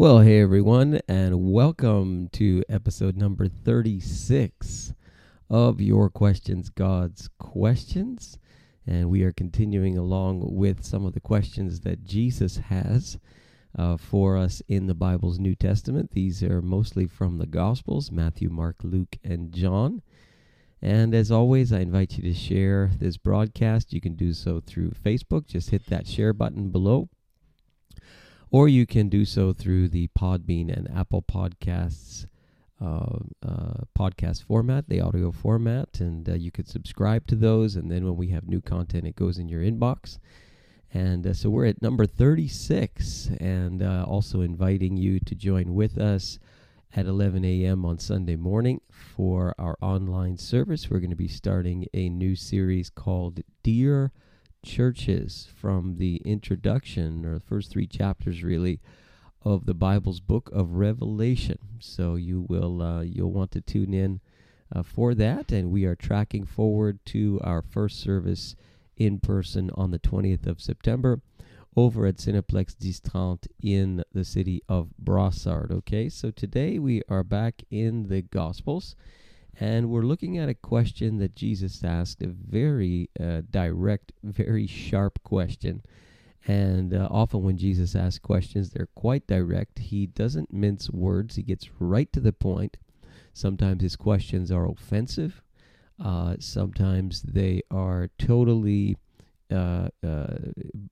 Well, hey everyone, and welcome to episode number 36 of Your Questions, God's Questions. And we are continuing along with some of the questions that Jesus has uh, for us in the Bible's New Testament. These are mostly from the Gospels Matthew, Mark, Luke, and John. And as always, I invite you to share this broadcast. You can do so through Facebook. Just hit that share button below or you can do so through the Podbean and Apple Podcasts uh, uh, podcast format, the audio format, and uh, you could subscribe to those. And then when we have new content, it goes in your inbox. And uh, so we're at number 36, and uh, also inviting you to join with us at 11 a.m. on Sunday morning for our online service. We're going to be starting a new series called Dear churches from the introduction or the first three chapters really of the Bible's book of Revelation. So you will uh, you'll want to tune in uh, for that, and we are tracking forward to our first service in person on the 20th of September over at Cineplex DIX30 in the city of Brossard. Okay, so today we are back in the Gospels. And we're looking at a question that Jesus asked, a very uh, direct, very sharp question. And uh, often when Jesus asks questions, they're quite direct. He doesn't mince words, he gets right to the point. Sometimes his questions are offensive, uh, sometimes they are totally uh, uh,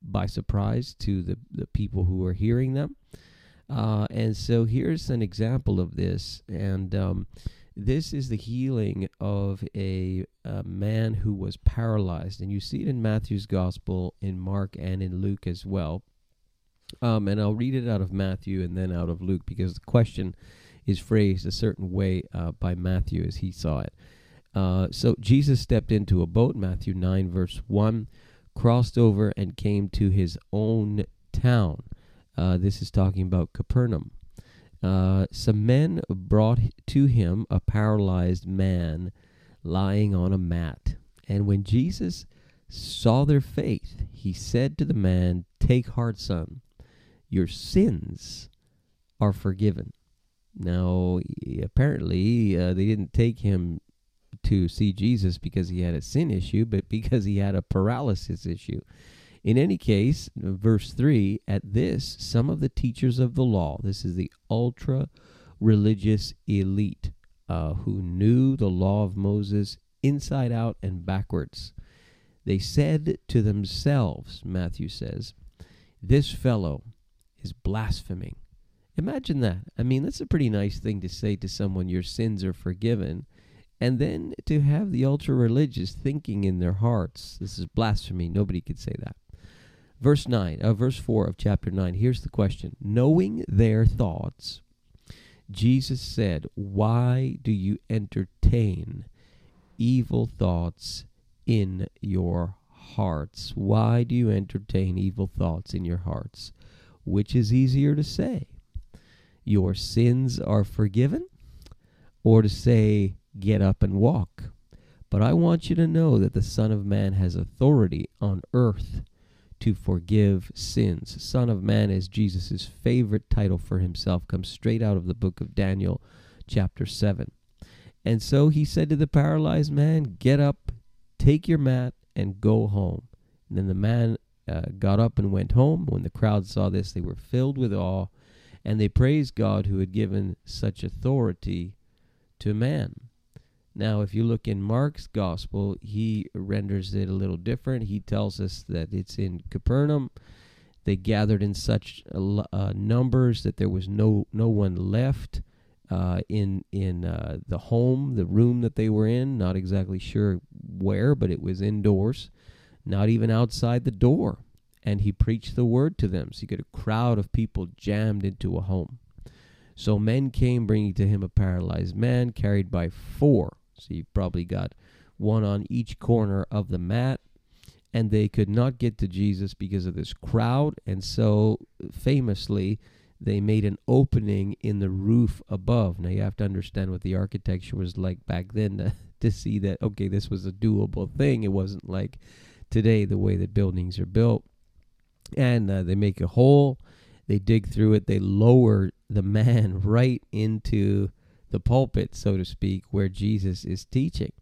by surprise to the, the people who are hearing them. Uh, and so here's an example of this. And um, this is the healing of a, a, man who was paralyzed. And you see it in Matthew's gospel, in Mark, and in Luke as well. Um, and I'll read it out of Matthew and then out of Luke because the question is phrased a certain way uh, by Matthew as he saw it. Uh, so Jesus stepped into a boat, Matthew 9, verse 1, crossed over and came to his own town. Uh, this is talking about Capernaum. Uh, some men brought to him a paralyzed man lying on a mat. And when Jesus saw their faith, he said to the man, Take heart, son, your sins are forgiven. Now, apparently, uh, they didn't take him to see Jesus because he had a sin issue, but because he had a paralysis issue. In any case, verse 3 at this, some of the teachers of the law, this is the ultra religious elite uh, who knew the law of Moses inside out and backwards, they said to themselves, Matthew says, This fellow is blaspheming. Imagine that. I mean, that's a pretty nice thing to say to someone, Your sins are forgiven. And then to have the ultra religious thinking in their hearts, this is blasphemy. Nobody could say that. Verse 9, uh, verse 4 of chapter 9. Here's the question. Knowing their thoughts, Jesus said, Why do you entertain evil thoughts in your hearts? Why do you entertain evil thoughts in your hearts? Which is easier to say? Your sins are forgiven? Or to say, Get up and walk? But I want you to know that the Son of Man has authority on earth to forgive sins. Son of Man is Jesus' favorite title for himself, comes straight out of the book of Daniel, chapter 7. And so he said to the paralyzed man, Get up, take your mat, and go home. And then the man uh, got up and went home. When the crowd saw this, they were filled with awe, and they praised God who had given such authority to man. Now, if you look in Mark's gospel, he renders it a little different. He tells us that it's in Capernaum. They gathered in such uh, numbers that there was no no one left uh, in in uh, the home, the room that they were in. Not exactly sure where, but it was indoors, not even outside the door. And he preached the word to them. So you get a crowd of people jammed into a home. So men came bringing to him a paralyzed man carried by four so you've probably got one on each corner of the mat. And they could not get to Jesus because of this crowd. And so, famously, they made an opening in the roof above. Now, you have to understand what the architecture was like back then to, to see that, okay, this was a doable thing. It wasn't like today, the way that buildings are built. And uh, they make a hole they dig through it, they lower the man right into the pulpit, so to speak, where Jesus is teaching.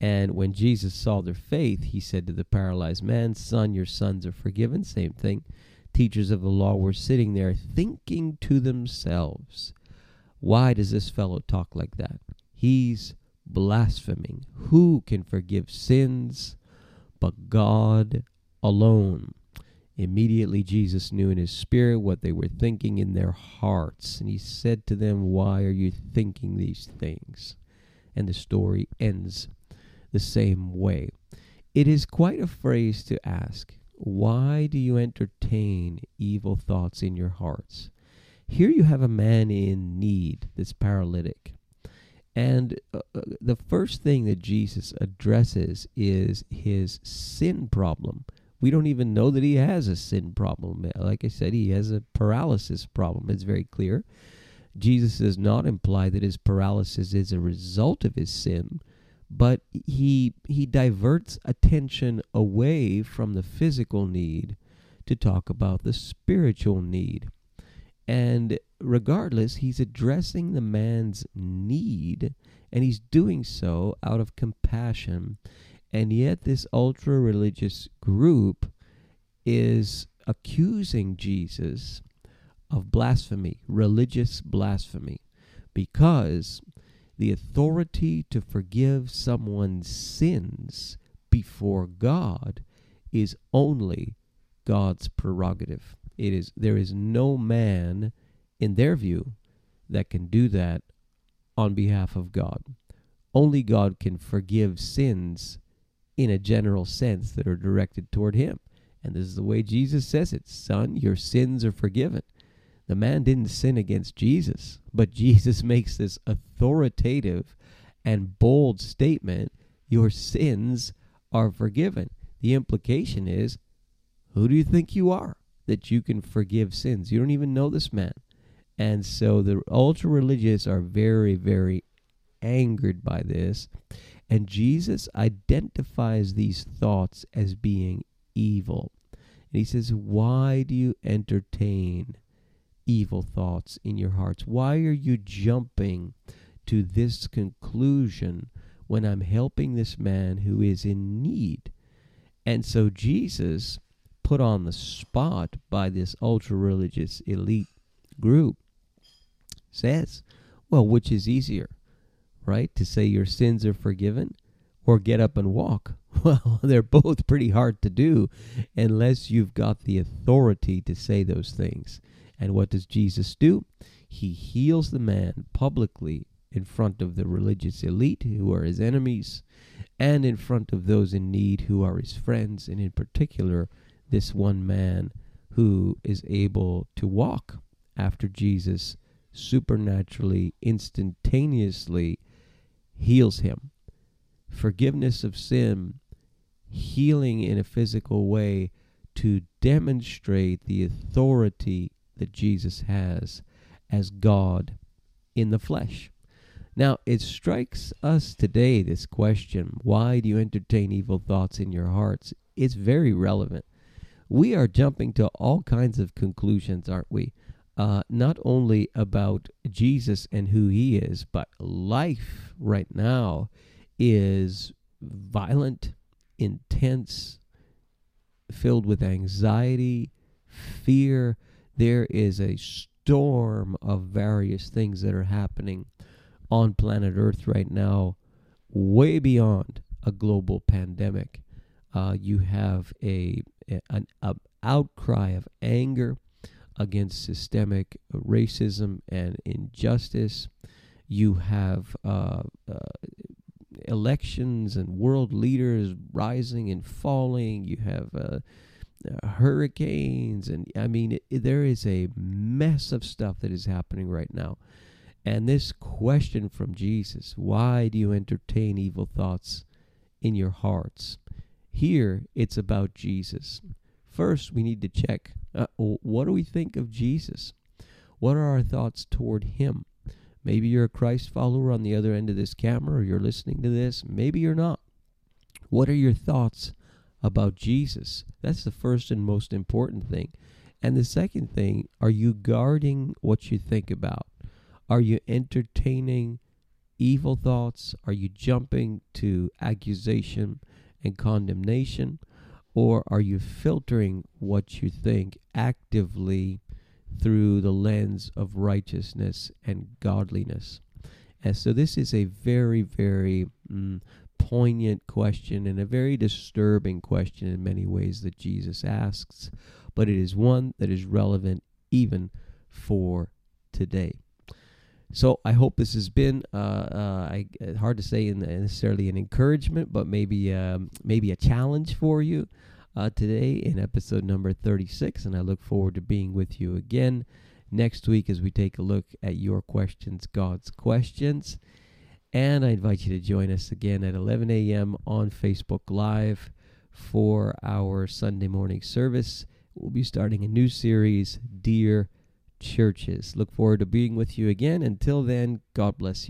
And when Jesus saw their faith, he said to the paralyzed man, Son, your sons are forgiven. Same thing. Teachers of the law were sitting there thinking to themselves, Why does this fellow talk like that? He's blaspheming. Who can forgive sins but God alone? Immediately Jesus knew in his spirit what they were thinking in their hearts, and he said to them, Why are you thinking these things? And the story ends the same way. It is quite a phrase to ask. Why do you entertain evil thoughts in your hearts? Here you have a man in need, this paralytic. And uh, uh the first thing that Jesus addresses is his sin problem we don't even know that he has a sin problem. Like I said, he has a paralysis problem. It's very clear. Jesus does not imply that his paralysis is a result of his sin, but he he diverts attention away from the physical need to talk about the spiritual need. And regardless, he's addressing the man's need, and he's doing so out of compassion and yet, this ultra religious group is accusing Jesus of blasphemy, religious blasphemy, because the authority to forgive someone's sins before God is only God's prerogative. It is there is no man in their view that can do that on behalf of God. Only God can forgive sins in a general sense that are directed toward him. And this is the way Jesus says it Son, your sins are forgiven. The man didn't sin against Jesus, but Jesus makes this authoritative and bold statement Your sins are forgiven. The implication is Who do you think you are that you can forgive sins? You don't even know this man. And so the ultra religious are very, very angered by this. And Jesus identifies these thoughts as being evil. And he says, Why do you entertain evil thoughts in your hearts? Why are you jumping to this conclusion when I'm helping this man who is in need? And so Jesus, put on the spot by this ultra religious elite group, says, Well, which is easier? Right? To say your sins are forgiven or get up and walk. Well, they're both pretty hard to do unless you've got the authority to say those things. And what does Jesus do? He heals the man publicly in front of the religious elite who are his enemies and in front of those in need who are his friends, and in particular, this one man who is able to walk after Jesus supernaturally, instantaneously heals him. Forgiveness of sin, healing in a physical way to demonstrate the authority that Jesus has as God in the flesh. Now, it strikes us today this question why do you entertain evil thoughts in your hearts? It's very relevant. We are jumping to all kinds of conclusions, aren't we? Uh, not only about Jesus and who he is, but life right now is violent, intense, filled with anxiety, fear. There is a storm of various things that are happening on planet Earth right now, way beyond a global pandemic. Uh, you have a, an a outcry of anger against systemic racism and injustice. You have uh, uh, elections and world leaders rising and falling. You have uh, uh hurricanes, and I mean, it, it, there is a mess of stuff that is happening right now. And this question from Jesus why do you entertain evil thoughts in your hearts? Here, it's about Jesus. First, we need to check uh, what do we think of Jesus? What are our thoughts toward him? Maybe you're a Christ follower on the other end of this camera, or you're listening to this. Maybe you're not. What are your thoughts about Jesus? That's the first and most important thing. And the second thing, are you guarding what you think about? Are you entertaining evil thoughts? Are you jumping to accusation and condemnation? Or are you filtering what you think actively through the lens of righteousness and godliness? And so, this is a very, very mm, poignant question and a very disturbing question in many ways that Jesus asks, but it is one that is relevant even for today. So I hope this has been uh, uh, I, uh, hard to say necessarily an encouragement, but maybe um, maybe a challenge for you uh, today in episode number 36. And I look forward to being with you again next week as we take a look at your questions, God's questions. And I invite you to join us again at 11 a.m. on Facebook Live for our Sunday morning service. We'll be starting a new series, Dear churches. Look forward to being with you again. Until then, God bless you.